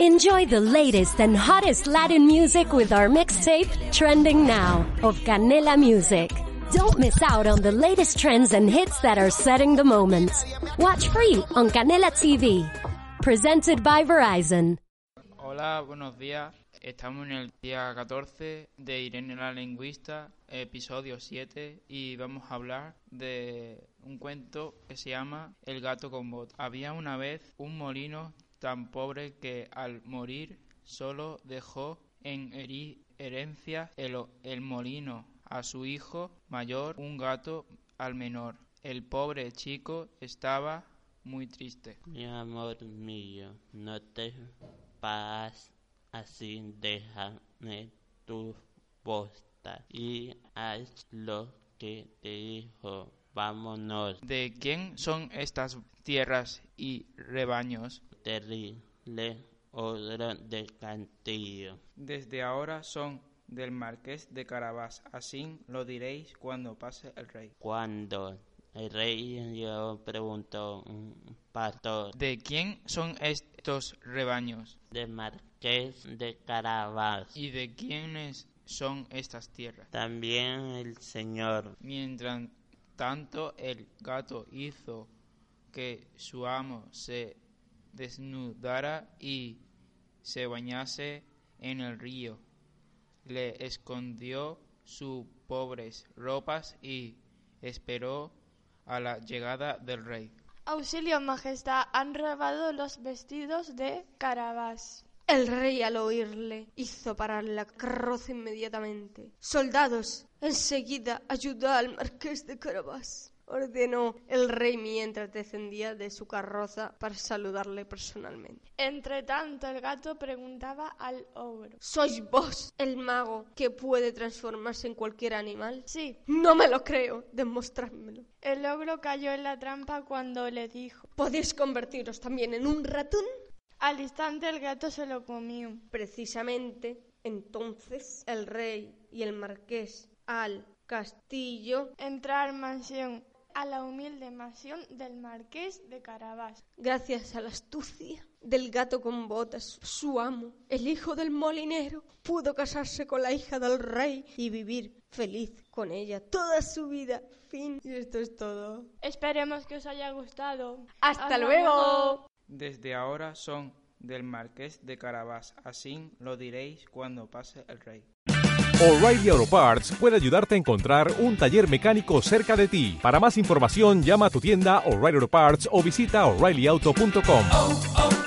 Enjoy the latest and hottest Latin music with our mixtape, Trending Now, of Canela Music. Don't miss out on the latest trends and hits that are setting the moment. Watch free on Canela TV. Presented by Verizon. Hola, buenos días. Estamos en el día 14 de Irene la Lingüista, episodio 7, y vamos a hablar de un cuento que se llama El gato con bot. Había una vez un molino tan pobre que al morir solo dejó en herencia el, molino a su hijo mayor, un gato al menor. El pobre chico estaba muy triste. Mi amor mío, no te pases así, déjame tu posta y haz lo que te dijo. Vámonos. ¿De quién son estas tierras y rebaños? Terrible odor de cantillo. Desde ahora son del marqués de Carabás. Así lo diréis cuando pase el rey. Cuando el rey yo preguntó un pastor. ¿De quién son estos rebaños? Del marqués de Carabás. ¿Y de quiénes son estas tierras? También el señor. Mientras tanto el gato hizo que su amo se desnudara y se bañase en el río. Le escondió sus pobres ropas y esperó a la llegada del rey. Auxilio, Majestad, han robado los vestidos de Carabás. El rey al oírle hizo parar la carroza inmediatamente. Soldados, enseguida ayudad al marqués de Carabás ordenó el rey mientras descendía de su carroza para saludarle personalmente. Entre tanto, el gato preguntaba al ogro. ¿Sois vos el mago que puede transformarse en cualquier animal? Sí. No me lo creo. Demostrádmelo. El ogro cayó en la trampa cuando le dijo. ¿Podéis convertiros también en un ratón? Al instante el gato se lo comió. Precisamente entonces el rey y el marqués al castillo entrar mansión a la humilde mansión del marqués de Carabás. Gracias a la astucia del gato con botas, su amo, el hijo del molinero, pudo casarse con la hija del rey y vivir feliz con ella toda su vida. Fin. Y esto es todo. Esperemos que os haya gustado. ¡Hasta, luego! Desde ahora son del marqués de Carabás. Así lo diréis cuando pase el rey. O'Reilly Auto Parts puede ayudarte a encontrar un taller mecánico cerca de ti. Para más información, llama a tu tienda O'Reilly Auto Parts o visita oreillyauto.com.